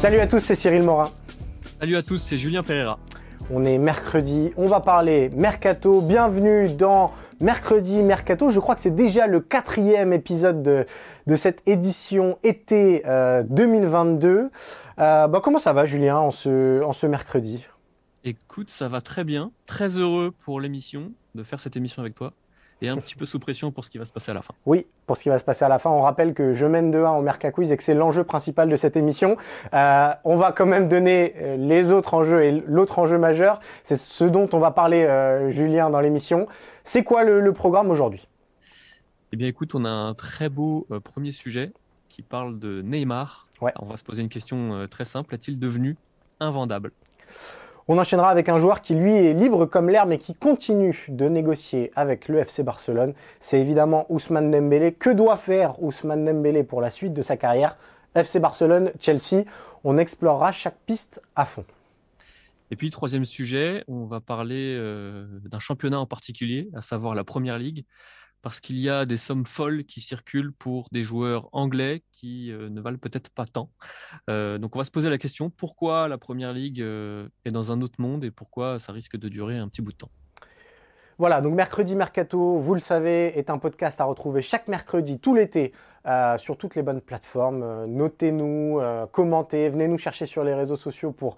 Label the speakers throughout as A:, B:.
A: Salut à tous, c'est Cyril Morin.
B: Salut à tous, c'est Julien Pereira.
A: On est mercredi, on va parler Mercato. Bienvenue dans Mercredi Mercato. Je crois que c'est déjà le quatrième épisode de, de cette édition été euh, 2022. Euh, bah, comment ça va Julien en ce, en ce mercredi?
B: Écoute, ça va très bien. Très heureux pour l'émission, de faire cette émission avec toi et un petit peu sous pression pour ce qui va se passer à la fin.
A: Oui, pour ce qui va se passer à la fin. On rappelle que je mène 2-1 au Merca Quiz et que c'est l'enjeu principal de cette émission. Euh, on va quand même donner euh, les autres enjeux et l'autre enjeu majeur. C'est ce dont on va parler, euh, Julien, dans l'émission. C'est quoi le, le programme aujourd'hui?
B: Eh bien, écoute, on a un très beau euh, premier sujet qui parle de Neymar.
A: Ouais.
B: Alors, on va se poser une question très simple. Est-il devenu invendable?
A: On enchaînera avec un joueur qui lui est libre comme l'air mais qui continue de négocier avec le FC Barcelone. C'est évidemment Ousmane Dembélé. Que doit faire Ousmane Dembélé pour la suite de sa carrière FC Barcelone, Chelsea. On explorera chaque piste à fond.
B: Et puis, troisième sujet, on va parler euh, d'un championnat en particulier, à savoir la Première Ligue, parce qu'il y a des sommes folles qui circulent pour des joueurs anglais qui euh, ne valent peut-être pas tant. Euh, donc, on va se poser la question pourquoi la Première Ligue euh, est dans un autre monde et pourquoi ça risque de durer un petit bout de temps?
A: Voilà, donc Mercredi Mercato, vous le savez, est un podcast à retrouver chaque mercredi tout l'été sur toutes les bonnes plateformes. Notez-nous, commentez, venez nous chercher sur les réseaux sociaux pour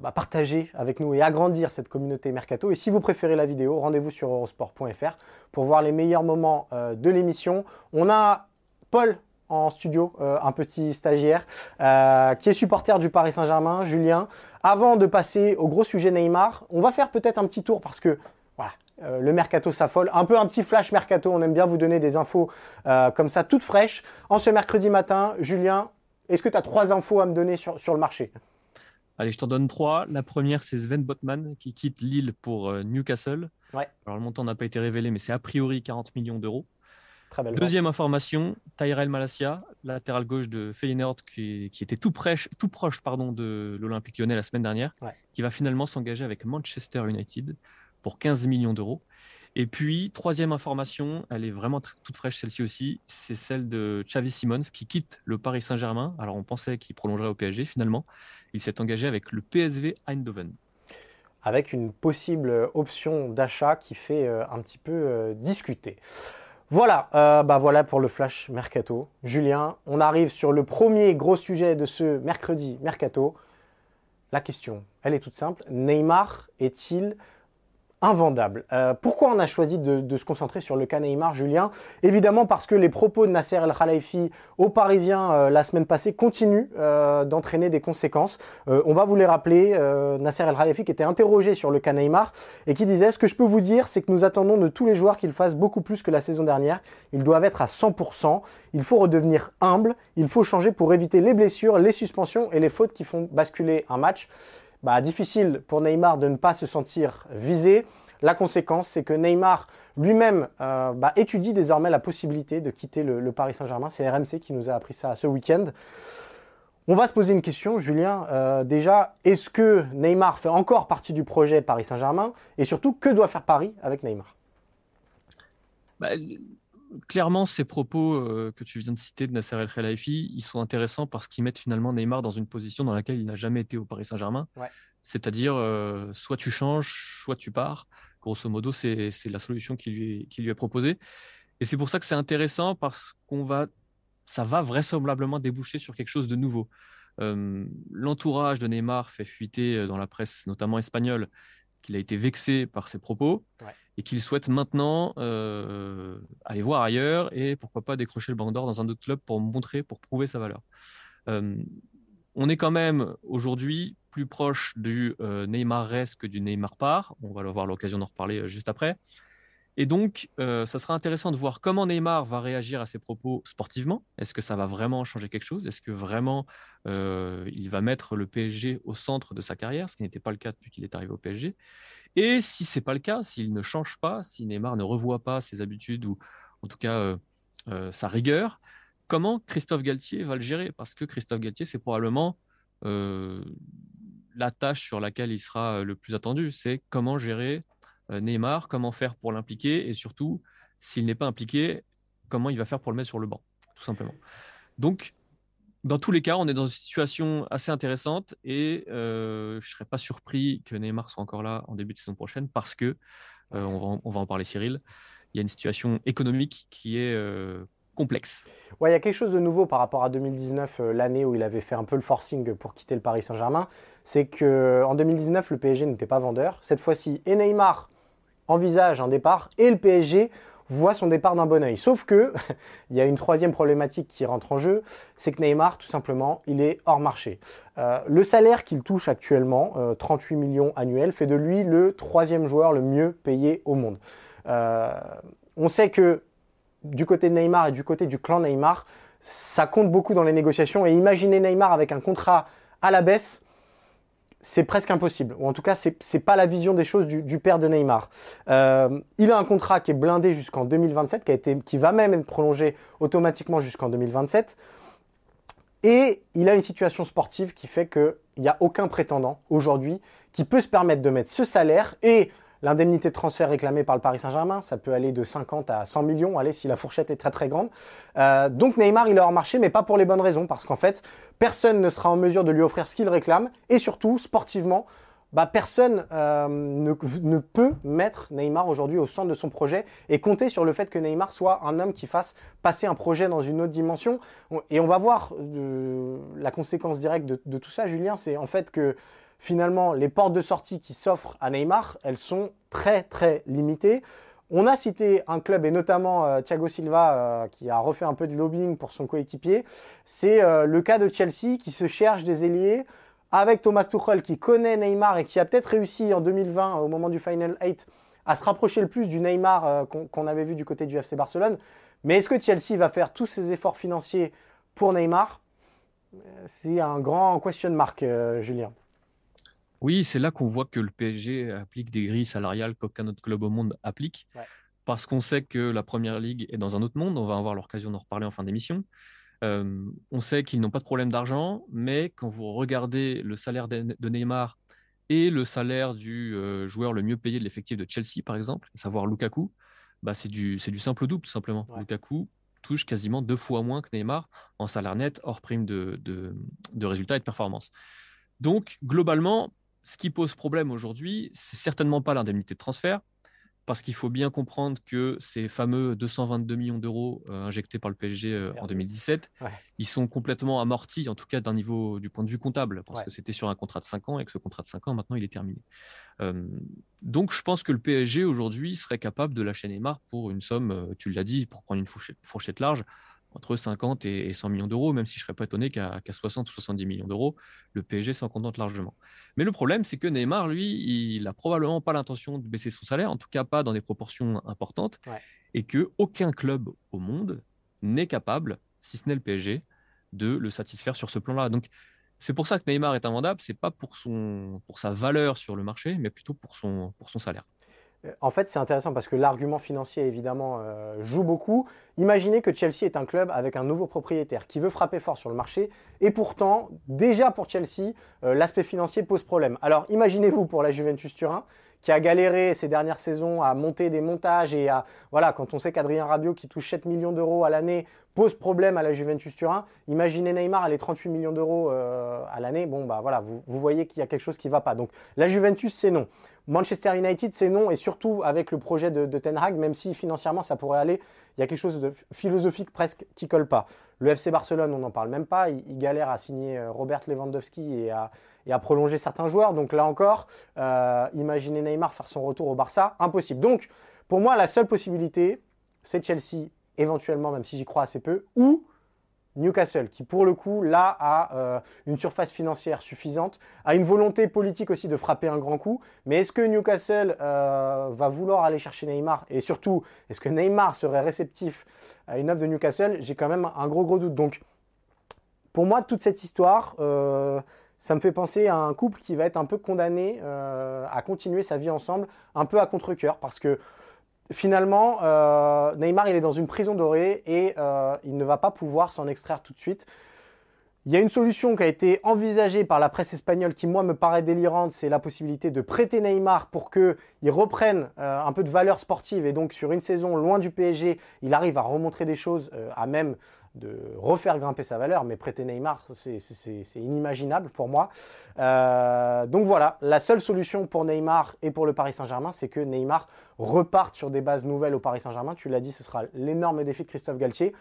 A: bah, partager avec nous et agrandir cette communauté Mercato. Et si vous préférez la vidéo, rendez-vous sur eurosport.fr pour voir les meilleurs moments euh, de l'émission. On a Paul en studio, euh, un petit stagiaire, euh, qui est supporter du Paris Saint-Germain, Julien. Avant de passer au gros sujet Neymar, on va faire peut-être un petit tour parce que voilà, euh, le mercato s'affole. Un peu un petit flash mercato, on aime bien vous donner des infos euh, comme ça, toutes fraîches. En ce mercredi matin, Julien, est-ce que tu as trois infos à me donner sur, sur le marché?
B: Allez, je t'en donne trois. La première, c'est Sven Botman qui quitte Lille pour euh, Newcastle.
A: Ouais.
B: Alors, le montant n'a pas été révélé, mais c'est a priori 40 millions d'euros.
A: Très belle
B: Deuxième information, Tyrell Malacia, latéral gauche de Feyenoord, qui, qui était tout, prêche- tout proche pardon, de l'Olympique lyonnais la semaine dernière,
A: Ouais.
B: qui va finalement s'engager avec Manchester United pour 15 millions d'euros. Et puis, troisième information, elle est vraiment toute fraîche celle-ci aussi, c'est celle de Xavi Simons qui quitte le Paris Saint-Germain. Alors on pensait qu'il prolongerait au PSG, finalement, il s'est engagé avec le PSV Eindhoven.
A: avec une possible option d'achat qui fait euh, un petit peu euh, discuter. Voilà, euh, bah voilà pour le flash mercato. Julien, on arrive sur le premier gros sujet de ce mercredi mercato. La question, elle est toute simple. Neymar est-il invendable. Euh, pourquoi on a choisi de, se concentrer sur le cas Julien? Évidemment parce que les propos de Nasser El Khalifi aux Parisiens euh, la semaine passée continuent euh, d'entraîner des conséquences. On va vous les rappeler. Nasser El Khalifi qui était interrogé sur le cas et qui disait ce que je peux vous dire, c'est que nous attendons de tous les joueurs qu'ils fassent beaucoup plus que la saison dernière. Ils doivent être à 100%. Il faut redevenir humble. Il faut changer pour éviter les blessures, les suspensions et les fautes qui font basculer un match bah, difficile pour Neymar de ne pas se sentir visé. La conséquence, c'est que Neymar lui-même euh, bah, étudie désormais la possibilité de quitter le, Paris Saint-Germain. C'est RMC qui nous a appris ça ce week-end. On va se poser une question, Julien. Euh, déjà, est-ce que Neymar fait encore partie du projet Paris Saint-Germain? Et surtout, que doit faire Paris avec Neymar?
B: Bah, clairement, ces propos euh, que tu viens de citer de Nasser El Khelaifi, ils sont intéressants parce qu'ils mettent finalement Neymar dans une position dans laquelle il n'a jamais été au Paris Saint-Germain.
A: Ouais.
B: C'est-à-dire, euh, soit tu changes, soit tu pars. Grosso modo, c'est la solution qui lui, est, qui lui est proposée. Et c'est pour ça que c'est intéressant parce qu'on va, ça va vraisemblablement déboucher sur quelque chose de nouveau. Euh, L'entourage de Neymar fait fuiter dans la presse, notamment espagnole, qu'il a été vexé par ses propos
A: Ouais.
B: et qu'il souhaite maintenant euh, aller voir ailleurs et pourquoi pas décrocher le banc d'or dans un autre club pour montrer, pour prouver sa valeur. Euh, on est quand même aujourd'hui plus proche du euh, Neymar reste que du Neymar part. On va avoir l'occasion d'en reparler juste après. Et donc, euh, ça sera intéressant de voir comment Neymar va réagir à ses propos sportivement. Est-ce que ça va vraiment changer quelque chose? Est-ce que vraiment euh, il va mettre le PSG au centre de sa carrière, ce qui n'était pas le cas depuis qu'il est arrivé au PSG Et si ce n'est pas le cas, s'il ne change pas, si Neymar ne revoit pas ses habitudes ou en tout cas euh, sa rigueur, comment Christophe Galtier va le gérer? Parce que Christophe Galtier, c'est probablement la tâche sur laquelle il sera le plus attendu, c'est comment gérer euh, Neymar, comment faire pour l'impliquer et surtout, s'il n'est pas impliqué, comment il va faire pour le mettre sur le banc, tout simplement. Donc, dans tous les cas, on est dans une situation assez intéressante et euh, je ne serais pas surpris que Neymar soit encore là en début de saison prochaine parce que, euh, on, va en, parler Cyril, il y a une situation économique qui est complexe.
A: Ouais, il y a quelque chose de nouveau par rapport à 2019, l'année où il avait fait un peu le forcing pour quitter le Paris Saint-Germain. C'est qu'en 2019, le PSG n'était pas vendeur. Cette fois-ci, et Neymar envisage un départ et le PSG voit son départ d'un bon oeil. Sauf que il y a une troisième problématique qui rentre en jeu, c'est que Neymar, tout simplement, il est hors marché. Euh, le salaire qu'il touche actuellement, 38 euh, millions annuels, fait de lui le troisième joueur le mieux payé au monde. Euh, on sait que du côté de Neymar et du côté du clan Neymar, ça compte beaucoup dans les négociations. Et imaginez Neymar avec un contrat à la baisse, c'est presque impossible. Ou en tout cas, c'est n'est pas la vision des choses du, père de Neymar. Euh, il a un contrat qui est blindé jusqu'en 2027, qui, a été, qui va même être prolongé automatiquement jusqu'en 2027. Et il a une situation sportive qui fait qu'il n'y a aucun prétendant aujourd'hui qui peut se permettre de mettre ce salaire et L'indemnité de transfert réclamée par le Paris Saint-Germain, ça peut aller de 50 à 100 millions, allez, si la fourchette est très très grande. Euh, donc Neymar, il est hors marché, mais pas pour les bonnes raisons, parce qu'en fait, personne ne sera en mesure de lui offrir ce qu'il réclame, et surtout, sportivement, bah, personne euh, ne, peut mettre Neymar aujourd'hui au centre de son projet et compter sur le fait que Neymar soit un homme qui fasse passer un projet dans une autre dimension. Et on va voir euh, la conséquence directe de tout ça, Julien, c'est en fait que finalement, les portes de sortie qui s'offrent à Neymar, elles sont très très limitées. On a cité un club et notamment euh, Thiago Silva euh, qui a refait un peu de lobbying pour son coéquipier. C'est euh, le cas de Chelsea qui se cherche des ailiers avec Thomas Tuchel qui connaît Neymar et qui a peut-être réussi en 2020 au moment du Final 8 à se rapprocher le plus du Neymar qu'on avait vu du côté du FC Barcelone. Mais est-ce que Chelsea va faire tous ses efforts financiers pour Neymar? C'est un grand question mark, Julien.
B: Oui, c'est là qu'on voit que le PSG applique des grilles salariales qu'aucun autre club au monde applique. Parce qu'on sait que la première ligue est dans un autre monde. On va avoir l'occasion d'en reparler en fin d'émission. on sait qu'ils n'ont pas de problème d'argent, mais quand vous regardez le salaire de Neymar et le salaire du euh, joueur le mieux payé de l'effectif de Chelsea, par exemple, à savoir Lukaku, bah c'est du, du simple double, tout simplement. Lukaku touche quasiment deux fois moins que Neymar en salaire net, hors prime de, de, de résultats et de performance. Donc, globalement, ce qui pose problème aujourd'hui, c'est certainement pas l'indemnité de transfert, parce qu'il faut bien comprendre que ces fameux 222 millions d'euros euh, injectés par le PSG euh, en 2017, ils sont complètement amortis, en tout cas d'un niveau du point de vue comptable, parce que c'était sur un contrat de 5 ans et que ce contrat de 5 ans, maintenant, il est terminé. Euh, donc, je pense que le PSG aujourd'hui serait capable de lâcher Neymar pour une somme, tu l'as dit, pour prendre une fourchette large, entre 50 et 100 millions d'euros, même si je ne serais pas étonné qu'à 60 ou 70 millions d'euros, le PSG s'en contente largement. Mais le problème, c'est que Neymar, lui, il n'a probablement pas l'intention de baisser son salaire, en tout cas pas dans des proportions importantes, et que aucun club au monde n'est capable, si ce n'est le PSG, de le satisfaire sur ce plan-là. Donc, c'est pour ça que Neymar est invendable, c'est pas pour, son, pour sa valeur sur le marché, mais plutôt pour son, pour son salaire.
A: Euh, en fait, c'est intéressant parce que l'argument financier, évidemment, euh, joue beaucoup. Imaginez que Chelsea est un club avec un nouveau propriétaire qui veut frapper fort sur le marché. Et pourtant, déjà pour Chelsea, euh, l'aspect financier pose problème. Alors, imaginez-vous pour la Juventus Turin, qui a galéré ces dernières saisons à monter des montages et à voilà quand on sait qu'Adrien Rabiot qui touche 7 millions d'euros à l'année pose problème à la Juventus Turin. Imaginez Neymar, est 38 millions d'euros euh, à l'année. Bon, bah voilà, vous, voyez qu'il y a quelque chose qui ne va pas. Donc la Juventus, c'est non. Manchester United, c'est non. Et surtout avec le projet de, Ten Hag, même si financièrement ça pourrait aller, il y a quelque chose de philosophique presque qui colle pas. Le FC Barcelone, on n'en parle même pas. Il, galère à signer euh, Robert Lewandowski et à, et prolonger certains joueurs. Donc là encore, euh, imaginez Neymar faire son retour au Barça, impossible. Donc pour moi, la seule possibilité, c'est Chelsea éventuellement, même si j'y crois assez peu, ou Newcastle, qui pour le coup, là, a euh, une surface financière suffisante, a une volonté politique aussi de frapper un grand coup. Mais est-ce que Newcastle euh, va vouloir aller chercher Neymar? Et surtout, est-ce que Neymar serait réceptif à une offre de Newcastle? J'ai quand même un gros, gros doute. Donc, pour moi, toute cette histoire, euh, ça me fait penser à un couple qui va être un peu condamné à continuer sa vie ensemble, un peu à contre-coeur, parce que finalement, euh, Neymar, il est dans une prison dorée et euh, il ne va pas pouvoir s'en extraire tout de suite. Il y a une solution qui a été envisagée par la presse espagnole qui, moi, me paraît délirante, c'est la possibilité de prêter Neymar pour qu'il reprenne euh, un peu de valeur sportive et donc sur une saison loin du PSG, il arrive à remontrer des choses à même de refaire grimper sa valeur, mais prêter Neymar, c'est inimaginable pour moi. Euh, donc voilà, la seule solution pour Neymar et pour le Paris Saint-Germain, c'est que Neymar reparte sur des bases nouvelles au Paris Saint-Germain. Tu l'as dit, ce sera l'énorme défi de Christophe Galtier.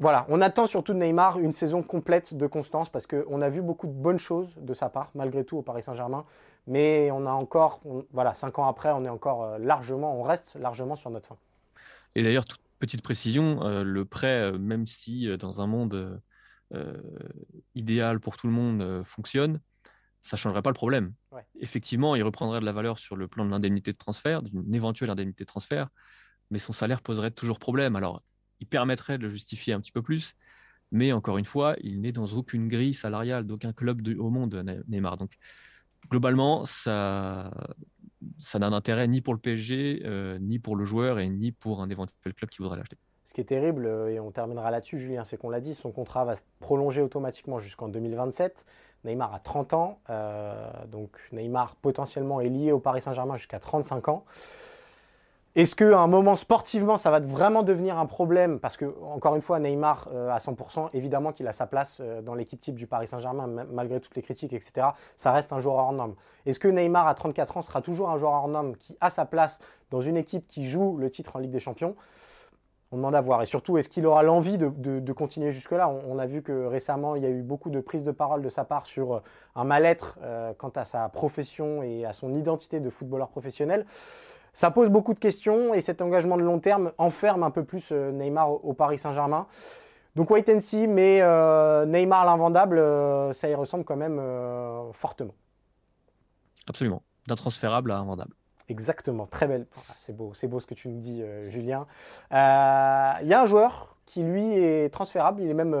A: Voilà, on attend surtout de Neymar une saison complète de constance parce qu'on a vu beaucoup de bonnes choses de sa part, malgré tout, au Paris Saint-Germain. Mais on a encore, voilà, cinq ans après, on est encore euh, largement, on reste largement sur notre fin.
B: Et d'ailleurs, tout, petite précision, euh, le prêt, euh, même si euh, dans un monde idéal pour tout le monde fonctionne, ça ne changerait pas le problème. Effectivement, il reprendrait de la valeur sur le plan de l'indemnité de transfert, d'une éventuelle indemnité de transfert, mais son salaire poserait toujours problème. Alors, il permettrait de le justifier un petit peu plus, mais encore une fois, il n'est dans aucune grille salariale d'aucun club au monde, Neymar. Donc, globalement, ça, ça n'a d'intérêt ni pour le PSG, euh, ni pour le joueur et ni pour un éventuel club qui voudrait l'acheter.
A: Ce qui est terrible, euh, et on terminera là-dessus, Julien, c'est qu'on l'a dit, son contrat va se prolonger automatiquement jusqu'en 2027. Neymar a 30 ans, euh, donc Neymar potentiellement est lié au Paris Saint-Germain jusqu'à 35 ans. Est-ce qu'à un moment sportivement, ça va vraiment devenir un problème? Parce que, encore une fois, Neymar euh, à 100%, évidemment qu'il a sa place euh, dans l'équipe type du Paris Saint-Germain, malgré toutes les critiques, etc. Ça reste un joueur hors norme. Est-ce que Neymar à 34 ans sera toujours un joueur hors norme qui a sa place dans une équipe qui joue le titre en Ligue des Champions? On demande à voir. Et surtout, est-ce qu'il aura l'envie de, continuer jusque-là? On, a vu que récemment, il y a eu beaucoup de prises de parole de sa part sur euh, un mal-être quant à sa profession et à son identité de footballeur professionnel. Ça pose beaucoup de questions et cet engagement de long terme enferme un peu plus euh, Neymar au Paris Saint-Germain. Donc wait and see, mais euh, Neymar l'invendable, euh, ça y ressemble quand même fortement.
B: Absolument, d'intransférable à invendable.
A: Exactement, très belle. C'est beau, c'est beau ce que tu nous dis, Julien. Il y a un joueur qui lui est transférable, il est même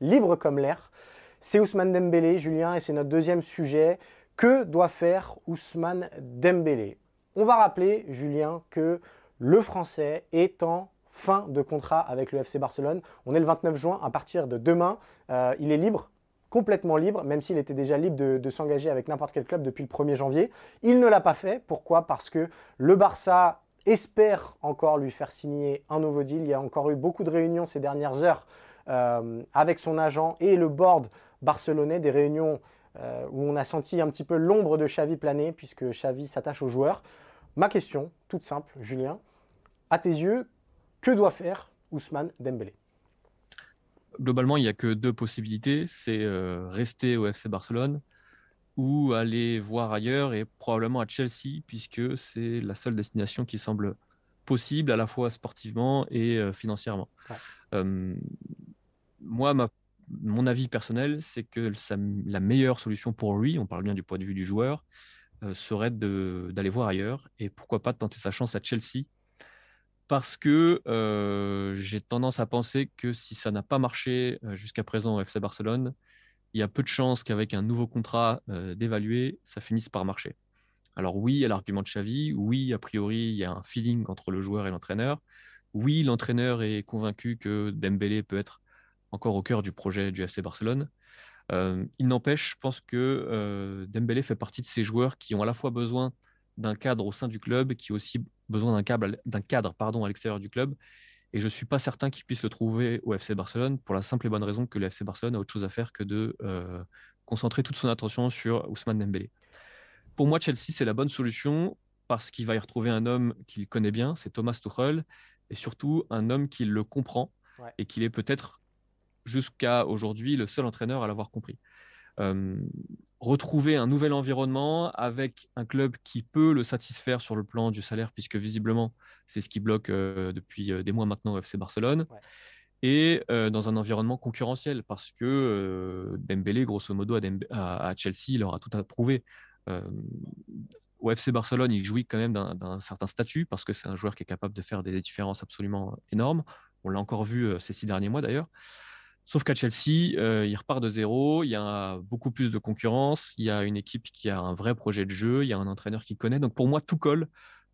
A: libre comme l'air. C'est Ousmane Dembélé, Julien, et c'est notre deuxième sujet. Que doit faire Ousmane Dembélé? On va rappeler, Julien, que le Français est en fin de contrat avec le FC Barcelone. On est le 29 juin, à partir de demain, euh, il est libre, complètement libre, même s'il était déjà libre de, s'engager avec n'importe quel club depuis le 1er janvier. Il ne l'a pas fait. Pourquoi? Parce que le Barça espère encore lui faire signer un nouveau deal. Il y a encore eu beaucoup de réunions ces dernières heures euh, avec son agent et le board barcelonais, des réunions euh, où on a senti un petit peu l'ombre de Xavi planer, puisque Xavi s'attache aux joueurs. Ma question, toute simple, Julien, à tes yeux, que doit faire Ousmane Dembélé?
B: Globalement, il n'y a que deux possibilités, c'est euh, rester au FC Barcelone ou aller voir ailleurs et probablement à Chelsea, puisque c'est la seule destination qui semble possible à la fois sportivement et euh, financièrement. moi, ma mon avis personnel, c'est que la meilleure solution pour lui, on parle bien du point de vue du joueur, euh, serait d'aller voir ailleurs et pourquoi pas tenter sa chance à Chelsea. Parce que euh, j'ai tendance à penser que si ça n'a pas marché euh, jusqu'à présent au FC Barcelone, il y a peu de chances qu'avec un nouveau contrat d'évaluer, ça finisse par marcher. Alors oui, il y a l'argument de Xavi, oui, a priori, il y a un feeling entre le joueur et l'entraîneur. Oui, l'entraîneur est convaincu que Dembélé peut être encore au cœur du projet du FC Barcelone. Euh, il n'empêche, je pense que euh, Dembélé fait partie de ces joueurs qui ont à la fois besoin d'un cadre au sein du club, qui ont aussi besoin d'un cadre, cadre pardon, à l'extérieur du club. Et je ne suis pas certain qu'il puisse le trouver au FC Barcelone pour la simple et bonne raison que le FC Barcelone a autre chose à faire que de euh, concentrer toute son attention sur Ousmane Dembélé. Pour moi, Chelsea, c'est la bonne solution parce qu'il va y retrouver un homme qu'il connaît bien, c'est Thomas Tuchel, et surtout un homme qui le comprend et qu'il est peut-être jusqu'à aujourd'hui le seul entraîneur à l'avoir compris. Euh, retrouver un nouvel environnement avec un club qui peut le satisfaire sur le plan du salaire, puisque visiblement, c'est ce qui bloque euh, depuis euh, des mois maintenant au FC Barcelone. et dans un environnement concurrentiel parce que Dembélé, grosso modo, à, Chelsea, il aura tout à prouver. au FC Barcelone, il jouit quand même d'un certain statut parce que c'est un joueur qui est capable de faire des différences absolument énormes. On l'a encore vu ces six derniers mois d'ailleurs. Sauf qu'à Chelsea, il repart de zéro, il y a beaucoup plus de concurrence, il y a une équipe qui a un vrai projet de jeu, il y a un entraîneur qui connaît. Donc pour moi, tout colle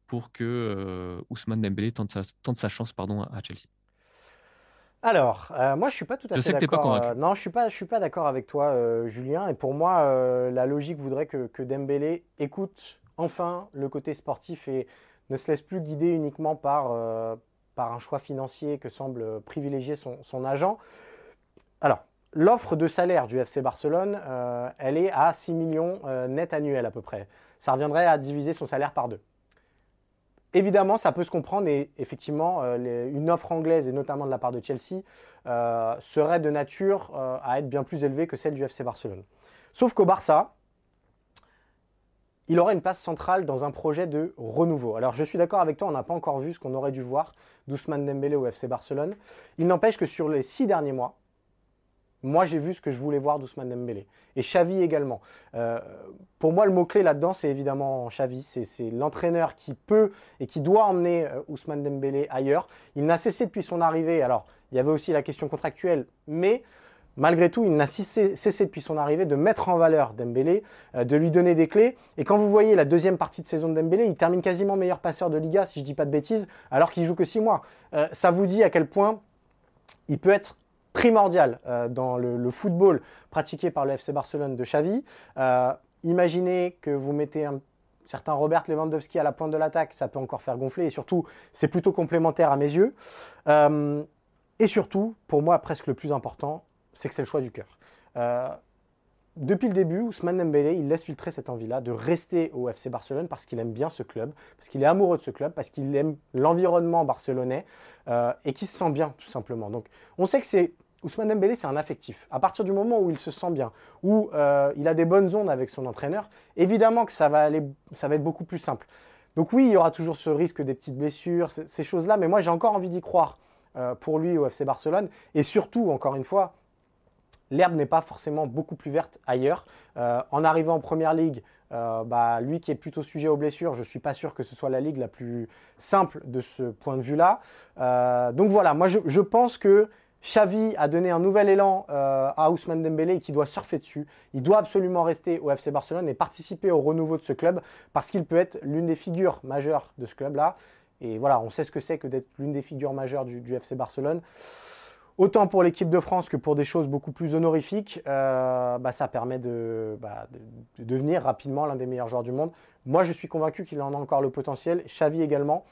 B: pour que Ousmane Dembélé tente sa, tente sa chance pardon, à Chelsea.
A: Alors, euh, moi, je suis pas tout à
B: je
A: fait
B: d'accord.
A: Euh, non, je suis pas, je suis pas d'accord avec toi, euh, Julien. Et pour moi, la logique voudrait que, que, Dembélé écoute enfin le côté sportif et ne se laisse plus guider uniquement par, par un choix financier que semble privilégier son, son agent. Alors, l'offre de salaire du FC Barcelone, elle est à 6 millions net annuels à peu près. Ça reviendrait à diviser son salaire par deux. Évidemment, ça peut se comprendre et effectivement, euh, une offre anglaise et notamment de la part de Chelsea euh, serait de nature euh, à être bien plus élevée que celle du FC Barcelone. Sauf qu'au Barça, il aurait une place centrale dans un projet de renouveau. Alors je suis d'accord avec toi, on n'a pas encore vu ce qu'on aurait dû voir d'Ousmane Dembélé au FC Barcelone. Il n'empêche que sur les six derniers mois, moi, j'ai vu ce que je voulais voir d'Ousmane Dembélé. Et Xavi également. Euh, pour moi, le mot-clé là-dedans, c'est évidemment Xavi. C'est l'entraîneur qui peut et qui doit emmener euh, Ousmane Dembélé ailleurs. Il n'a cessé depuis son arrivée. Alors, il y avait aussi la question contractuelle, mais malgré tout, il n'a cessé, depuis son arrivée de mettre en valeur Dembélé, euh, de lui donner des clés. Et quand vous voyez la deuxième partie de saison de Dembélé, il termine quasiment meilleur passeur de Liga, si je ne dis pas de bêtises, alors qu'il joue que six mois. ça vous dit à quel point il peut être primordial euh, dans le, football pratiqué par le FC Barcelone de Xavi. Euh, imaginez que vous mettez un certain Robert Lewandowski à la pointe de l'attaque, ça peut encore faire gonfler et surtout, c'est plutôt complémentaire à mes yeux. Euh, et surtout, pour moi, presque le plus important, c'est que c'est le choix du cœur. depuis le début, Ousmane Dembélé, il laisse filtrer cette envie-là de rester au FC Barcelone parce qu'il aime bien ce club, parce qu'il est amoureux de ce club, parce qu'il aime l'environnement barcelonais et qu'il se sent bien, tout simplement. Donc, on sait que c'est Ousmane Dembélé, c'est un affectif. À partir du moment où il se sent bien, où euh, il a des bonnes ondes avec son entraîneur, évidemment que ça va, aller, ça va être beaucoup plus simple. Donc oui, il y aura toujours ce risque des petites blessures, ces choses-là, mais moi j'ai encore envie d'y croire euh, pour lui au FC Barcelone. Et surtout, encore une fois, l'herbe n'est pas forcément beaucoup plus verte ailleurs. Euh, en arrivant en Première Ligue, bah, lui qui est plutôt sujet aux blessures, je ne suis pas sûr que ce soit la ligue la plus simple de ce point de vue-là. donc voilà, moi je pense que Xavi a donné un nouvel élan euh, à Ousmane Dembélé qui doit surfer dessus. Il doit absolument rester au FC Barcelone et participer au renouveau de ce club parce qu'il peut être l'une des figures majeures de ce club-là. Et voilà, on sait ce que c'est que d'être l'une des figures majeures du, FC Barcelone. Autant pour l'équipe de France que pour des choses beaucoup plus honorifiques, euh, bah, ça permet bah, de, devenir rapidement l'un des meilleurs joueurs du monde. Moi, je suis convaincu qu'il en a encore le potentiel. Xavi également.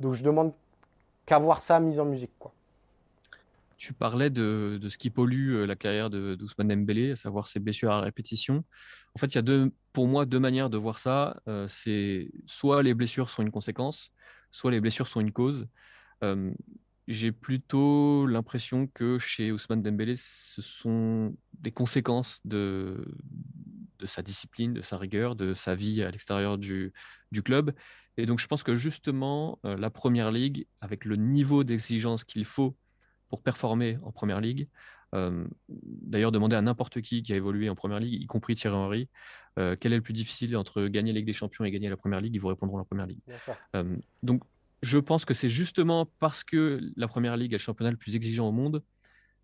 A: Donc, je demande qu'à voir ça mis en musique.
B: Tu parlais de, ce qui pollue euh, la carrière de d'Ousmane Dembélé, à savoir ses blessures à répétition. En fait, il y a deux, pour moi deux manières de voir ça. Euh, c'est soit les blessures sont une conséquence, soit les blessures sont une cause. Euh, j'ai plutôt l'impression que chez Ousmane Dembélé, ce sont des conséquences de, de sa discipline, de sa rigueur, de sa vie à l'extérieur du, du club. Et donc, je pense que justement, la Première Ligue, avec le niveau d'exigence qu'il faut pour performer en première ligue. Euh, d'ailleurs, demander à n'importe qui qui a évolué en première ligue, y compris Thierry Henry, euh, quel est le plus difficile entre gagner la Ligue des Champions et gagner la première ligue, ils vous répondront la première ligue. Euh, donc, je pense que c'est justement parce que la première ligue est le championnat le plus exigeant au monde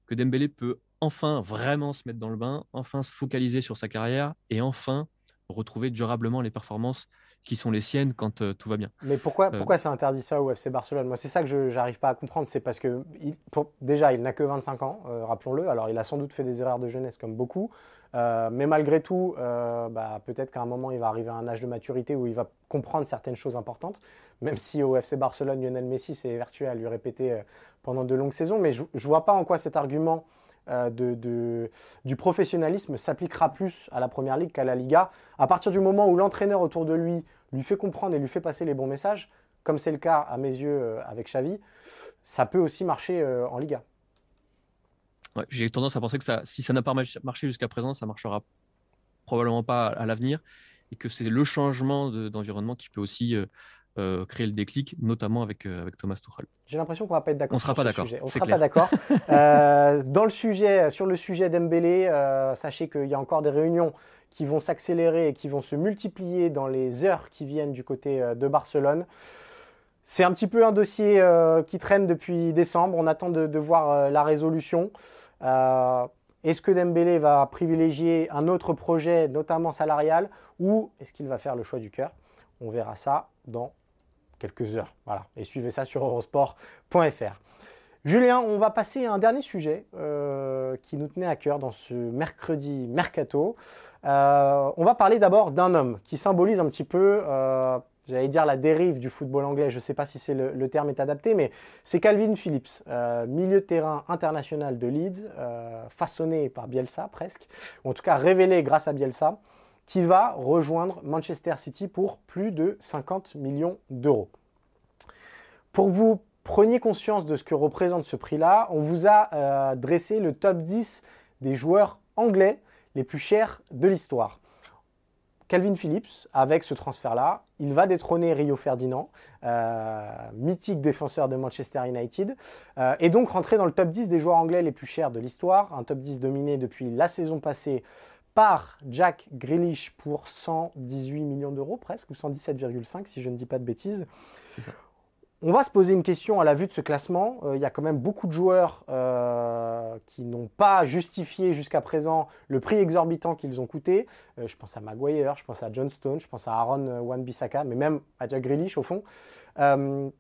B: que Dembélé peut enfin vraiment se mettre dans le bain, enfin se focaliser sur sa carrière et enfin retrouver durablement les performances qui sont les siennes quand euh, tout va bien.
A: Mais pourquoi, euh, pourquoi c'est interdit ça au FC Barcelone? Moi, c'est ça que je n'arrive pas à comprendre. C'est parce que, il, déjà, il n'a que 25 ans, euh, rappelons-le. Alors, il a sans doute fait des erreurs de jeunesse comme beaucoup. mais malgré tout, bah, peut-être qu'à un moment, il va arriver à un âge de maturité où il va comprendre certaines choses importantes. Même si au FC Barcelone, Lionel Messi s'est vertué à lui répéter pendant de longues saisons. Mais je ne vois pas en quoi cet argument euh, du professionnalisme s'appliquera plus à la Première Ligue qu'à la Liga. À partir du moment où l'entraîneur autour de lui lui fait comprendre et lui fait passer les bons messages, comme c'est le cas à mes yeux euh, avec Xavi, ça peut aussi marcher euh, en Liga.
B: J'ai tendance à penser que si ça n'a pas marché jusqu'à présent, ça marchera probablement pas à l'avenir et que c'est le changement d'environnement qui peut aussi euh, créer le déclic, notamment avec, euh, avec Thomas Tuchel.
A: J'ai l'impression qu'on va pas être d'accord.
B: On sera pas d'accord.
A: On sera pas d'accord. euh, dans le sujet, sur le sujet d'Embélé, euh, sachez qu'il y a encore des réunions qui vont s'accélérer et qui vont se multiplier dans les heures qui viennent du côté de Barcelone. C'est un petit peu un dossier qui traîne depuis décembre. On attend de, de voir la résolution. est-ce que Dembélé va privilégier un autre projet, notamment salarial, ou est-ce qu'il va faire le choix du cœur? On verra ça dans heures. Voilà. Et suivez ça sur eurosport.fr. Julien, on va passer à un dernier sujet euh, qui nous tenait à cœur dans ce mercredi mercato. Euh, on va parler d'abord d'un homme qui symbolise un petit peu, euh, j'allais dire la dérive du football anglais. Je ne sais pas si c'est le, le, terme est adapté, mais c'est Calvin Phillips, milieu de terrain international de Leeds, façonné par Bielsa presque, ou en tout cas révélé grâce à Bielsa qui va rejoindre Manchester City pour plus de 50 millions d'euros. Pour que vous preniez conscience de ce que représente ce prix-là, on vous a euh, dressé le top 10 des joueurs anglais les plus chers de l'histoire. Calvin Phillips, avec ce transfert-là, il va détrôner Rio Ferdinand, euh, mythique défenseur de Manchester United, euh, et donc rentrer dans le top 10 des joueurs anglais les plus chers de l'histoire, un top 10 dominé depuis la saison passée par Jack Grealish pour 118 millions d'euros presque, ou 117,5 si je ne dis pas de bêtises. On va se poser une question à la vue de ce classement. Euh, il y a quand même beaucoup de joueurs euh, qui n'ont pas justifié jusqu'à présent le prix exorbitant qu'ils ont coûté. Euh, je pense à Maguire, je pense à John Stone, je pense à Aaron Wan-Bissaka, mais même à Jack Grealish au fond. une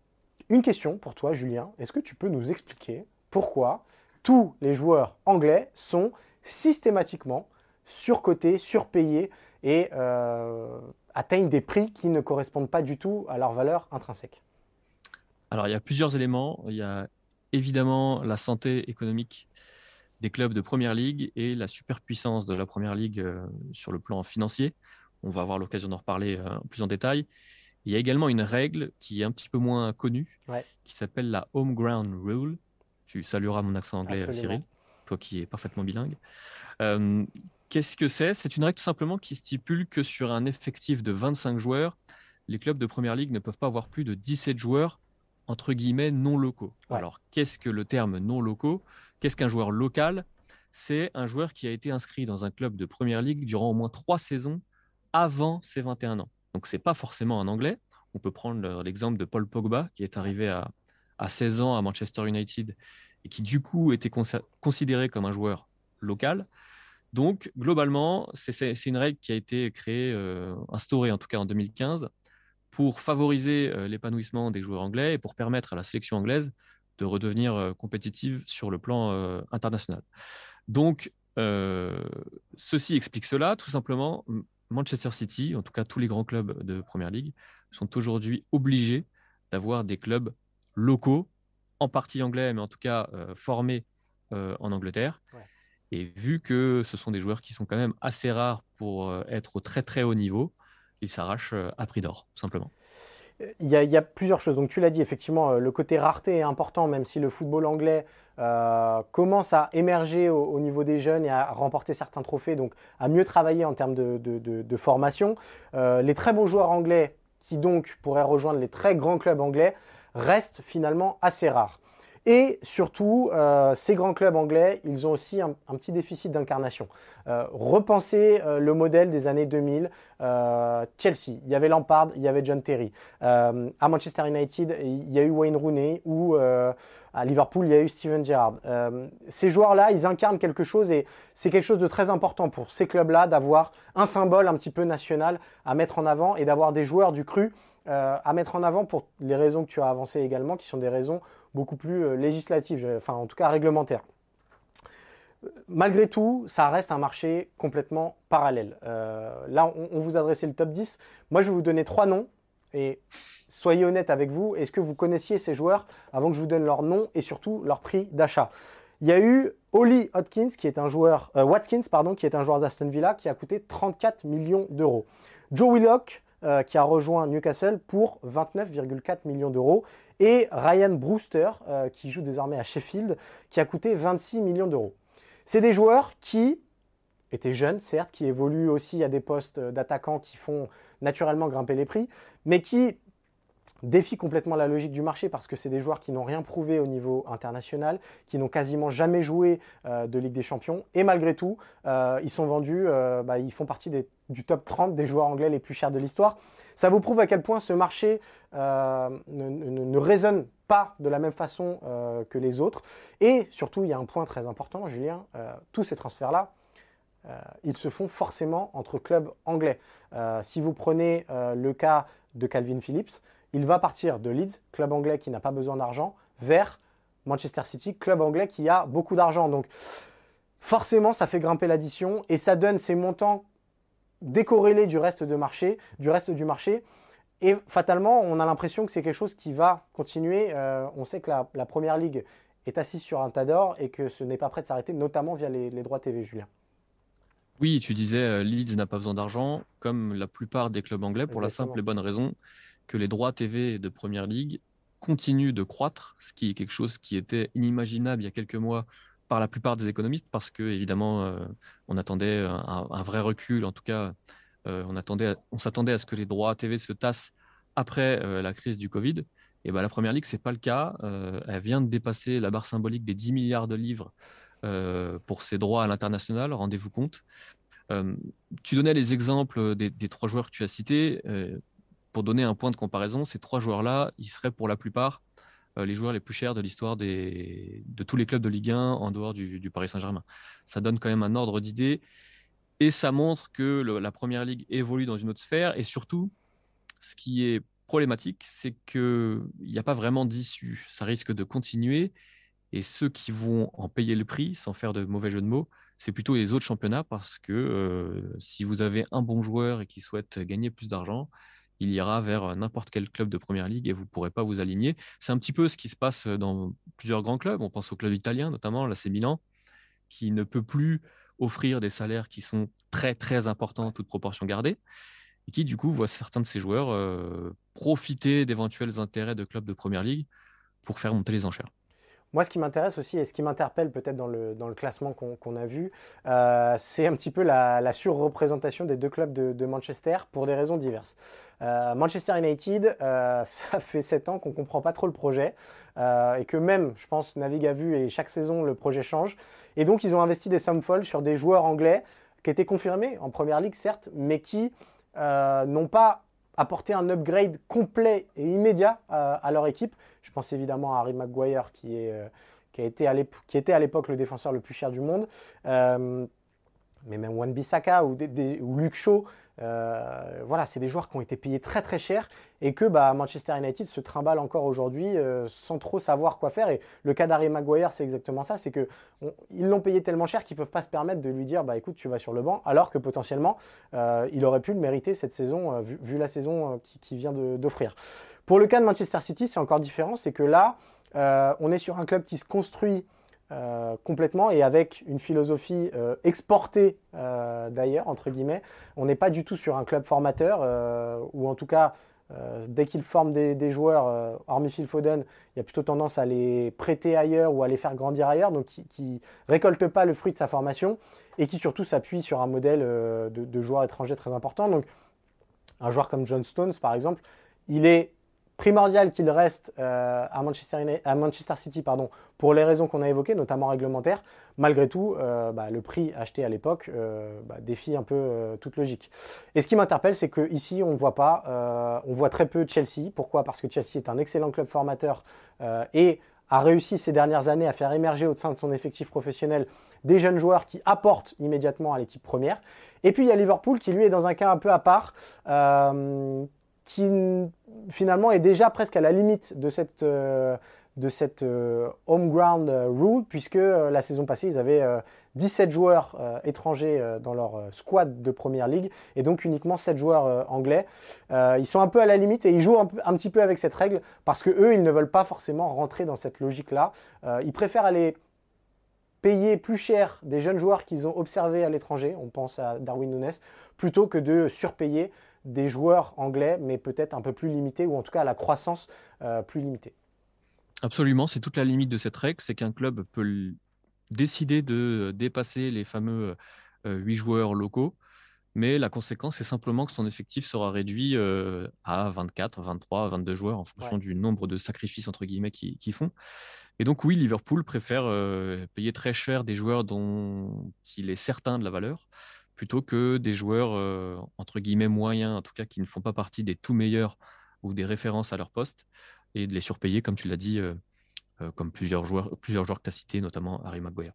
A: question pour toi, Julien. Est-ce que tu peux nous expliquer pourquoi tous les joueurs anglais sont systématiquement surcotés, surpayés et euh, atteignent des prix qui ne correspondent pas du tout à leur valeur intrinsèque
B: Alors, il y a plusieurs éléments. Il y a évidemment la santé économique des clubs de Première Ligue et la superpuissance de la Première Ligue euh, sur le plan financier. On va avoir l'occasion d'en reparler euh, plus en détail. Il y a également une règle qui est un petit peu moins connue, qui s'appelle la Home Ground Rule. Tu salueras mon accent anglais, Cyril, toi qui es parfaitement bilingue. Qu'est-ce que c'est? C'est une règle tout simplement qui stipule que sur un effectif de 25 joueurs, les clubs de première ligue ne peuvent pas avoir plus de 17 joueurs entre guillemets non locaux. Alors, qu'est-ce que le terme non locaux? Qu'est-ce qu'un joueur local? C'est un joueur qui a été inscrit dans un club de première ligue durant au moins trois saisons avant ses 21 ans. Donc, ce n'est pas forcément un Anglais. On peut prendre l'exemple de Paul Pogba, qui est arrivé à, à 16 ans à Manchester United et qui, du coup, était considéré comme un joueur local. Donc, globalement, c'est une règle qui a été créée, euh, instaurée en tout cas en 2015, pour favoriser euh, l'épanouissement des joueurs anglais et pour permettre à la sélection anglaise de redevenir euh, compétitive sur le plan international. Donc, ceci explique cela. Tout simplement, Manchester City, en tout cas tous les grands clubs de Première Ligue, sont aujourd'hui obligés d'avoir des clubs locaux, en partie anglais, mais en tout cas formés en Angleterre. Et vu que ce sont des joueurs qui sont quand même assez rares pour euh, être au très très haut niveau, ils s'arrachent euh, à prix d'or, simplement.
A: Il y, a, plusieurs choses. Donc tu l'as dit, effectivement, euh, le côté rareté est important, même si le football anglais commence à émerger au, niveau des jeunes et à remporter certains trophées, donc à mieux travailler en termes de, de formation. les très bons joueurs anglais, qui donc pourraient rejoindre les très grands clubs anglais, restent finalement assez rares. Et surtout, euh, ces grands clubs anglais, ils ont aussi un, petit déficit d'incarnation. Euh, repensez euh, le modèle des années 2000. Chelsea, il y avait Lampard, il y avait John Terry. à Manchester United, il y a eu Wayne Rooney ou à Liverpool, il y a eu Steven Gerrard. ces joueurs-là, ils incarnent quelque chose et c'est quelque chose de très important pour ces clubs-là d'avoir un symbole un petit peu national à mettre en avant et d'avoir des joueurs du cru à mettre en avant pour les raisons que tu as avancées également, qui sont des raisons beaucoup plus euh, législative, enfin en tout cas réglementaire. Malgré tout, ça reste un marché complètement parallèle. Euh, là, on, vous adressait le top 10. Moi, je vais vous donner trois noms et soyez honnête avec vous. Est-ce que vous connaissiez ces joueurs avant que je vous donne leur nom et surtout leur prix d'achat? Il y a eu Holly Watkins, qui est un joueur, euh, Watkins, pardon, qui est un joueur d'Aston Villa, qui a coûté 34 millions d'euros. Joe Willock, qui a rejoint Newcastle pour 29,4 millions d'euros et Ryan Brewster, euh, qui joue désormais à Sheffield, qui a coûté 26 millions d'euros. C'est des joueurs qui étaient jeunes, certes, qui évoluent aussi à des postes d'attaquants qui font naturellement grimper les prix, mais qui défie complètement la logique du marché parce que c'est des joueurs qui n'ont rien prouvé au niveau international, qui n'ont quasiment jamais joué euh, de Ligue des Champions. Et malgré tout, euh, ils sont vendus, bah, ils font partie du top 30 des joueurs anglais les plus chers de l'histoire. Ça vous prouve à quel point ce marché ne, résonne pas de la même façon que les autres. Et surtout, il y a un point très important, Julien, tous ces transferts-là, ils se font forcément entre clubs anglais. si vous prenez le cas de Calvin Phillips, il va partir de Leeds, club anglais qui n'a pas besoin d'argent, vers Manchester City, club anglais qui a beaucoup d'argent. Donc forcément, ça fait grimper l'addition et ça donne ces montants décorrélés du reste, de marché, du reste du marché. Et fatalement, on a l'impression que c'est quelque chose qui va continuer. Euh, on sait que la, Première Ligue est assise sur un tas d'or et que ce n'est pas prêt de s'arrêter, notamment via les, droits TV, Julien.
B: Oui, tu disais, euh, Leeds n'a pas besoin d'argent, comme la plupart des clubs anglais, pour la simple et bonne raison que les droits TV de Première Ligue continuent de croître, ce qui est quelque chose qui était inimaginable il y a quelques mois par la plupart des économistes, parce que évidemment, euh, on attendait un, vrai recul. En tout cas, euh, on attendait, on s'attendait à ce que les droits TV se tassent après euh, la crise du Covid. Et ben, la Première Ligue, c'est pas le cas. elle vient de dépasser la barre symbolique des 10 milliards de livres pour ses droits à l'international. Rendez-vous compte. tu donnais les exemples des, des, trois joueurs que tu as cités pour donner un point de comparaison, ces trois joueurs-là, ils seraient pour la plupart euh, les joueurs les plus chers de l'histoire de tous les clubs de Ligue 1 en dehors du, Paris Saint-Germain. Ça donne quand même un ordre d'idée et ça montre que la Première Ligue évolue dans une autre sphère et surtout, ce qui est problématique, c'est qu'il n'y a pas vraiment d'issue. Ça risque de continuer et ceux qui vont en payer le prix, sans faire de mauvais jeu de mots, c'est plutôt les autres championnats parce que euh, si vous avez un bon joueur et qui souhaite gagner plus d'argent, il ira vers n'importe quel club de première ligue et vous ne pourrez pas vous aligner. C'est un petit peu ce qui se passe dans plusieurs grands clubs. On pense au club italien, notamment l'AC Milan, qui ne peut plus offrir des salaires qui sont très très importants, toute proportion gardée, et qui du coup voit certains de ses joueurs euh, profiter d'éventuels intérêts de clubs de première ligue pour faire monter les enchères.
A: Moi, ce qui m'intéresse aussi et ce qui m'interpelle peut-être dans le, dans le classement qu'on a vu, euh, c'est un petit peu la, surreprésentation des deux clubs de, Manchester pour des raisons diverses. Euh, Manchester United, euh, ça fait sept ans qu'on ne comprend pas trop le projet et que même, je pense, navigue à vue et chaque saison, le projet change. Et donc, ils ont investi des sommes folles sur des joueurs anglais qui étaient confirmés en Première Ligue, certes, mais qui n'ont pas apporter un upgrade complet et immédiat à, leur équipe. Je pense évidemment à Harry Maguire qui, est, euh, qui, a été était à l'époque le défenseur le plus cher du monde. Euh, mais même Wan Bissaka ou, ou Luke Shaw, euh, voilà, c'est des joueurs qui ont été payés très très cher et que bah, Manchester United se trimballe encore aujourd'hui euh, sans trop savoir quoi faire. Et le cas d'Harry Maguire, c'est exactement ça, c'est qu'ils l'ont payé tellement cher qu'ils ne peuvent pas se permettre de lui dire bah écoute, tu vas sur le banc, alors que potentiellement euh, il aurait pu le mériter cette saison, vu, la saison qui, vient d'offrir. Pour le cas de Manchester City, c'est encore différent, c'est que là, on est sur un club qui se construit euh, complètement et avec une philosophie euh, exportée euh, d'ailleurs, entre guillemets. On n'est pas du tout sur un club formateur, ou en tout cas, dès qu'il forme des, joueurs, hormis Phil Foden, il y a plutôt tendance à les prêter ailleurs ou à les faire grandir ailleurs, donc qui ne récolte pas le fruit de sa formation et qui surtout s'appuie sur un modèle de, de joueurs étrangers très important. Donc, un joueur comme John Stones, par exemple, il est primordial qu'il reste euh, à, Manchester, City pardon, pour les raisons qu'on a évoquées, notamment réglementaires. Malgré tout, euh, bah, le prix acheté à l'époque euh, bah, défie un peu toute logique. Et ce qui m'interpelle, c'est qu'ici, on ne voit pas, on voit très peu Chelsea. Pourquoi? Parce que Chelsea est un excellent club formateur et a réussi ces dernières années à faire émerger au sein de son effectif professionnel des jeunes joueurs qui apportent immédiatement à l'équipe première. Et puis il y a Liverpool qui lui est dans un cas un peu à part, qui finalement est déjà presque à la limite de cette, euh, de cette euh, home ground euh, rule, puisque la saison passée, ils avaient 17 joueurs étrangers dans leur squad de première ligue, et donc uniquement 7 joueurs anglais. ils sont un peu à la limite et ils jouent un, un, petit peu avec cette règle, parce que eux, ils ne veulent pas forcément rentrer dans cette logique-là. ils préfèrent aller payer plus cher des jeunes joueurs qu'ils ont observés à l'étranger, on pense à Darwin Nunes, plutôt que de surpayer des joueurs anglais, mais peut-être un peu plus limités, ou en tout cas à la croissance euh, plus limitée.
B: Absolument, c'est toute la limite de cette règle, c'est qu'un club peut décider de dépasser les fameux euh, huit joueurs locaux Mais la conséquence, c'est simplement que son effectif sera réduit euh, à 24, 23, 22 joueurs en fonction du nombre de sacrifices entre guillemets qu'ils font. Et donc oui, Liverpool préfère euh, payer très cher des joueurs dont il est certain de la valeur, plutôt que des joueurs euh, entre guillemets moyens, en tout cas qui ne font pas partie des tout meilleurs ou des références à leur poste, et de les surpayer, comme tu l'as dit, comme plusieurs joueurs, plusieurs joueurs que tu as cités, notamment Harry Maguire.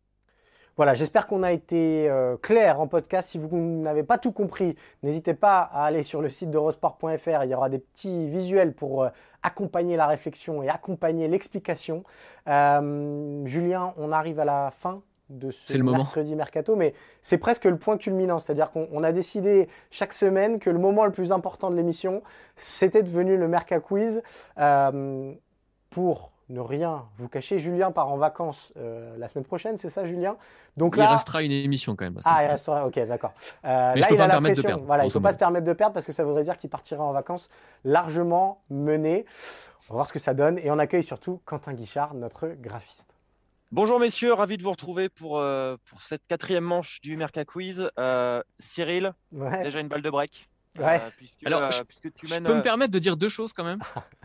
A: Voilà, j'espère qu'on a été euh, clair en podcast. Si vous n'avez pas tout compris, n'hésitez pas à aller sur le site d'Eurosport.fr. Il y aura des petits visuels pour euh, accompagner la réflexion et accompagner l'explication. Euh, Julien, on arrive à la fin de ce mercredi mercato, mais c'est presque le point culminant. C'est-à-dire qu'on a décidé chaque semaine que le moment le plus important de l'émission, c'était devenu le Merca Quiz pour ne rien vous cacher. Julien part en vacances euh, la semaine prochaine, c'est ça, Julien?
B: Donc il restera une émission quand même.
A: Ah, il restera, ok, d'accord. Euh, là, il a la pression. voilà, il ne faut pas se permettre de perdre parce que ça voudrait dire qu'il partira en vacances largement mené. On va voir ce que ça donne. Et on accueille surtout Quentin Guichard, notre graphiste.
C: Bonjour messieurs, ravi de vous retrouver pour, euh, pour cette quatrième manche du Merca Quiz. Cyril, déjà une balle de break.
B: Ouais. Alors, puisque tu mènes, je peux me permettre de dire deux choses quand même?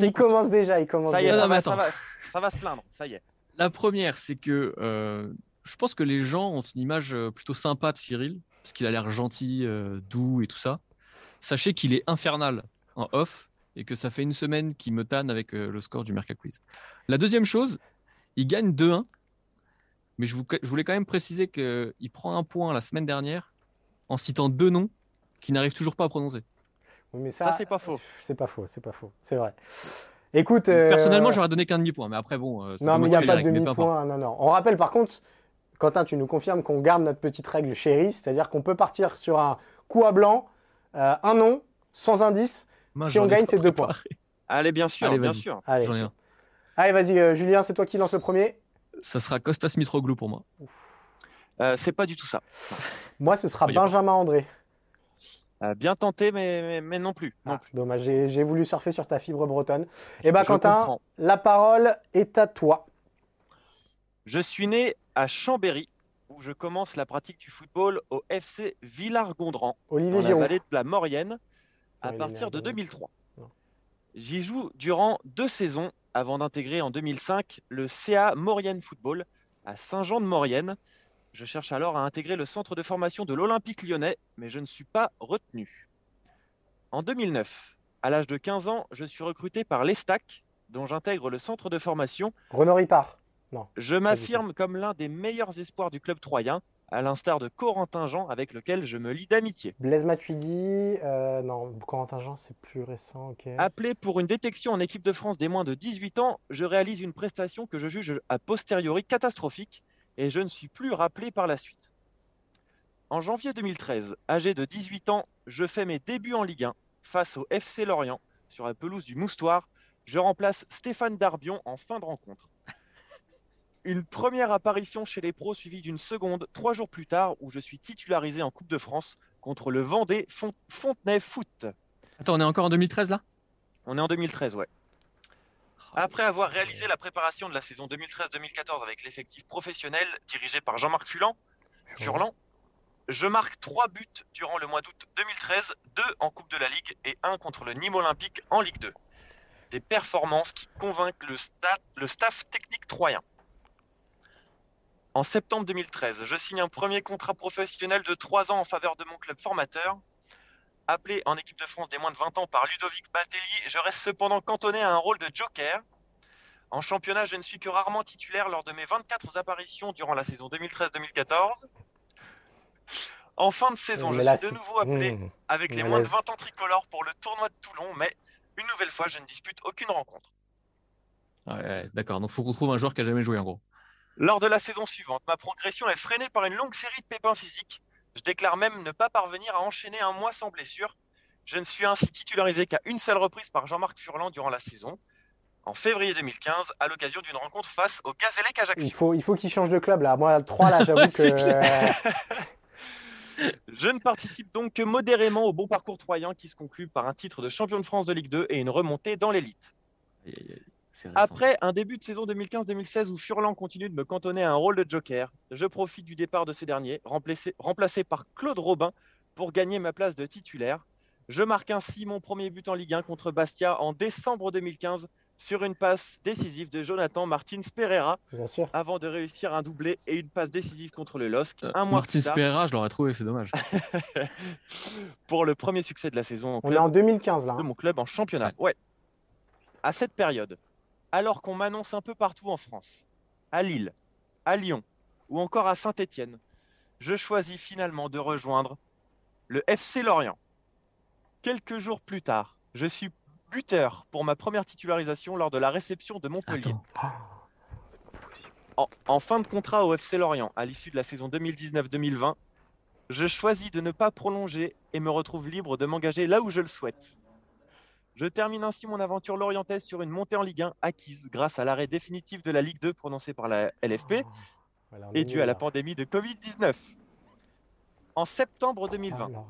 A: Il commence déjà, il commence
C: ça
A: y est,
C: Ça, va, ça, va, se plaindre, ça y est.
B: La première, c'est que euh, je pense que les gens ont une image euh, plutôt sympa de Cyril, parce qu'il a l'air gentil, euh, doux et tout ça. Sachez qu'il est infernal en off et que ça fait une semaine qu'il me tanne avec le score du Merca Quiz. La deuxième chose, il gagne 2-1, mais je, je, voulais quand même préciser qu'il prend un point la semaine dernière en citant deux noms qu'il n'arrive toujours pas à prononcer
C: ça, c'est pas faux.
A: C'est pas faux, c'est pas faux, c'est vrai. Écoute,
B: euh, personnellement, j'aurais donné qu'un demi-point, mais après bon.
A: Euh, non, mais il n'y a pas de demi-point. Non, non. On rappelle par contre, Quentin, tu nous confirmes qu'on garde notre petite règle chérie, c'est-à-dire qu'on peut partir sur un coup à blanc, euh, un nom, sans indice. si on gagne, c'est deux points.
C: Allez, bien sûr, bien sûr.
A: Allez, Allez vas-y, Julien, c'est toi qui lance le premier.
B: Ça sera Costa Smitroglou pour moi.
C: c'est pas du tout ça.
A: Moi, ce sera Benjamin André.
C: Euh, bien tenté, mais, mais, non plus.
A: Ah, dommage, j'ai voulu surfer sur ta fibre bretonne. Eh bien, Quentin, la parole est à toi.
C: Je suis né à Chambéry, où je commence la pratique du football au FC Villars-Gondran,
A: dans
C: la vallée de la Maurienne, à partir de 2003. J'y joue durant deux saisons avant d'intégrer en 2005 le CA Maurienne Football à Saint-Jean-de-Maurienne, je cherche alors à intégrer le centre de formation de l'Olympique lyonnais, mais je ne suis pas retenu. En 2009, à l'âge de 15 ans, je suis recruté par l'Estac, dont j'intègre le centre de formation.
A: Renaud Ripard
C: Non. Je m'affirme comme l'un des meilleurs espoirs du club troyen, à l'instar de Corentin Jean, avec lequel je me lie d'amitié.
A: Blaise Matuidi, euh, non, Corentin Jean, c'est plus récent.
C: Appelé pour une détection en équipe de France des moins de 18 ans, je réalise une prestation que je juge a posteriori catastrophique et je ne suis plus rappelé par la suite. En janvier 2013, âgé de 18 ans, je fais mes débuts en Ligue 1 face au FC Lorient sur la pelouse du Moustoir. Je remplace Stéphane Darbion en fin de rencontre. Une première apparition chez les pros suivie d'une seconde trois jours plus tard où je suis titularisé en Coupe de France contre le Vendée Fontenay Foot.
B: Attends, on est encore en 2013 là?
C: On est en 2013, ouais. Après avoir réalisé la préparation de la saison 2013-2014 avec l'effectif professionnel dirigé par Jean-Marc Furlan, je marque trois buts durant le mois d'août 2013, deux en Coupe de la Ligue et un contre le Nîmes Olympique en Ligue 2. Des performances qui convainquent le, le staff technique troyen. En septembre 2013, je signe un premier contrat professionnel de trois ans en faveur de mon club formateur, Appelé en équipe de France des moins de 20 ans par Ludovic Batelli, je reste cependant cantonné à un rôle de joker. En championnat, je ne suis que rarement titulaire lors de mes 24 apparitions durant la saison 2013-2014. En fin de saison, je suis de nouveau appelé mmh. avec les moins de 20 ans tricolores pour le tournoi de Toulon, mais une nouvelle fois, je ne dispute aucune rencontre.
B: D'accord, donc il faut qu'on trouve un joueur qui a jamais joué en gros.
C: Lors de la saison suivante, ma progression est freinée par une longue série de pépins physiques je déclare même ne pas parvenir à enchaîner un mois sans blessure. Je ne suis ainsi titularisé qu'à une seule reprise par Jean-Marc Furlan durant la saison, en février 2015, à l'occasion d'une rencontre face au Gazélec Ajaccio.
A: Il faut, il faut qu'il change de club là. Moi, 3 là, j'avoue que.
C: Je ne participe donc que modérément au bon parcours troyen qui se conclut par un titre de champion de France de Ligue 2 et une remontée dans l'élite. Après un début de saison 2015-2016 où Furlan continue de me cantonner à un rôle de joker, je profite du départ de ce dernier, remplacé, remplacé par Claude Robin, pour gagner ma place de titulaire. Je marque ainsi mon premier but en Ligue 1 contre Bastia en décembre 2015 sur une passe décisive de Jonathan Martins Pereira
A: Bien sûr.
C: avant de réussir un doublé et une passe décisive contre le LOSC.
B: Euh,
C: un mois
B: Martins
C: plus tard,
B: Pereira, je l'aurais trouvé, c'est dommage.
C: pour le premier succès de la saison en
A: On
C: club.
A: est en 2015 là.
C: de
A: hein.
C: mon club en championnat. Ouais. À cette période, alors qu'on m'annonce un peu partout en France, à Lille, à Lyon ou encore à Saint-Étienne, je choisis finalement de rejoindre le FC Lorient. Quelques jours plus tard, je suis buteur pour ma première titularisation lors de la réception de Montpellier. En, en fin de contrat au FC Lorient, à l'issue de la saison 2019-2020, je choisis de ne pas prolonger et me retrouve libre de m'engager là où je le souhaite. Je termine ainsi mon aventure lorientaise sur une montée en Ligue 1 acquise grâce à l'arrêt définitif de la Ligue 2 prononcé par la LFP
A: Voilà, on
C: et dû à la pandémie de Covid-19. En septembre 2020,
A: Ah,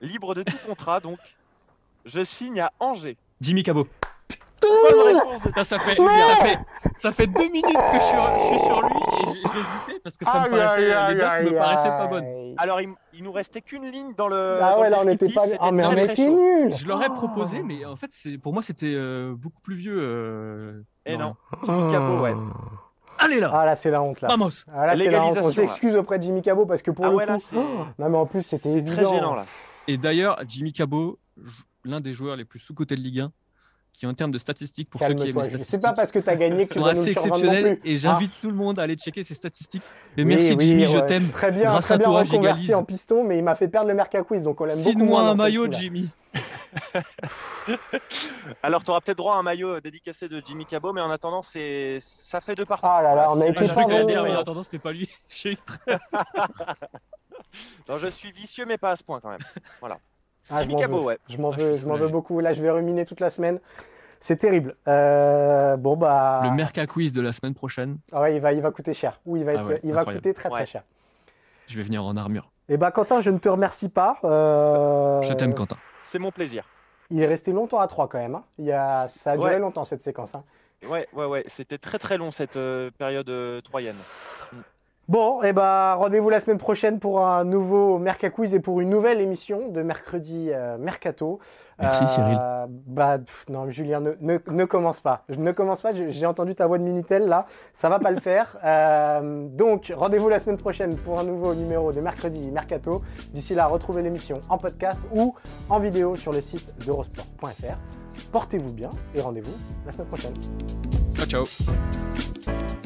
C: libre de tout contrat donc, je signe à Angers.
B: Jimmy Cabot.
C: De
B: ça, fait, ça, fait, ça fait deux minutes que je suis, je suis sur lui et j'ai- j'hésitais parce que ça me paraissait, les me paraissaient pas bonnes.
C: Alors, il, il nous restait qu'une ligne dans le.
A: Ah
C: dans
A: ouais, là on n'était pas. Ah, mais on était nuls.
B: Je l'aurais
A: Oh.
B: proposé, mais en fait, c'est- pour moi, c'était euh, beaucoup plus vieux. euh,
C: Et
B: Lorient.
C: non, Jimmy Cabot, ouais.
B: Allez là
A: Ah là, c'est la honte là.
B: Vamos
A: Ah là, c'est la honte. On
C: là.
A: s'excuse auprès de Jimmy Cabot parce que pour
C: Ah
A: le
C: ouais, là,
A: coup. Oh, non, mais en plus, c'était
C: Très
A: évident.
C: gênant, là.
B: Et d'ailleurs, Jimmy Cabot, l'un des joueurs les plus sous-cotés de Ligue 1, qui en termes de statistiques, pour ceux qui aiment
A: je- C'est pas parce que t'as gagné que tu nous
B: assez
A: plus.
B: et j'invite tout le monde à aller checker ses statistiques.
A: Oui,
B: merci
A: oui,
B: Jimmy, je t'aime.
A: Très bien,
B: Grâce
A: très
B: à
A: bien
B: toi,
A: reconverti en piston, mais il m'a fait perdre le Merca Quiz, donc on l'aime beaucoup
B: un maillot. Jimmy.
C: Alors, tu auras peut-être droit à un maillot dédicacé de Jimmy Cabot, mais en attendant, c'est ça fait deux parties.
A: Ah là là, on a été
B: Ah,
C: pas
B: dire, mais en attendant, c'était pas lui. J'ai eu très-
C: Non, je suis vicieux, mais pas à ce point quand même.
A: Ah, je
C: Jimmy
A: m'en
C: Cabot,
A: veux.
C: ouais.
A: Je m'en
B: Ah,
A: veux,
B: je
A: m'en veux beaucoup. Là, je vais ruminer toute la semaine. C'est terrible. Euh, bon bah,
B: Le Merca Quiz de la semaine prochaine,
A: ah ouais, il va, il va coûter cher. Oui, il va,
B: Ah
A: être-
B: ouais,
A: il va
B: incroyable.
A: coûter très très
C: Ouais.
A: cher.
B: je vais venir en armure.
A: Et bah Quentin, je ne te remercie pas. Euh,
B: Je t'aime, Quentin.
C: C'est mon plaisir.
A: Il est resté longtemps à 3 quand même. hein. Il y a... Ça a duré
C: Ouais.
A: longtemps cette séquence. hein.
C: Ouais, ouais, ouais. C'était très très long cette euh, période euh, troyenne.
A: Bon, et bah rendez-vous la semaine prochaine pour un nouveau Merca Quiz et pour une nouvelle émission de mercredi euh, Mercato.
B: Merci, Cyril.
A: Bah pff, non, Julien, ne, ne, ne commence pas. Je ne commence pas. J'ai entendu ta voix de Minitel là. Ça va pas le faire. Euh, donc rendez-vous la semaine prochaine pour un nouveau numéro de mercredi Mercato. D'ici là, retrouvez l'émission en podcast ou en vidéo sur le site d'eurosport.fr. Portez-vous bien et rendez-vous la semaine prochaine.
B: Ciao, ciao.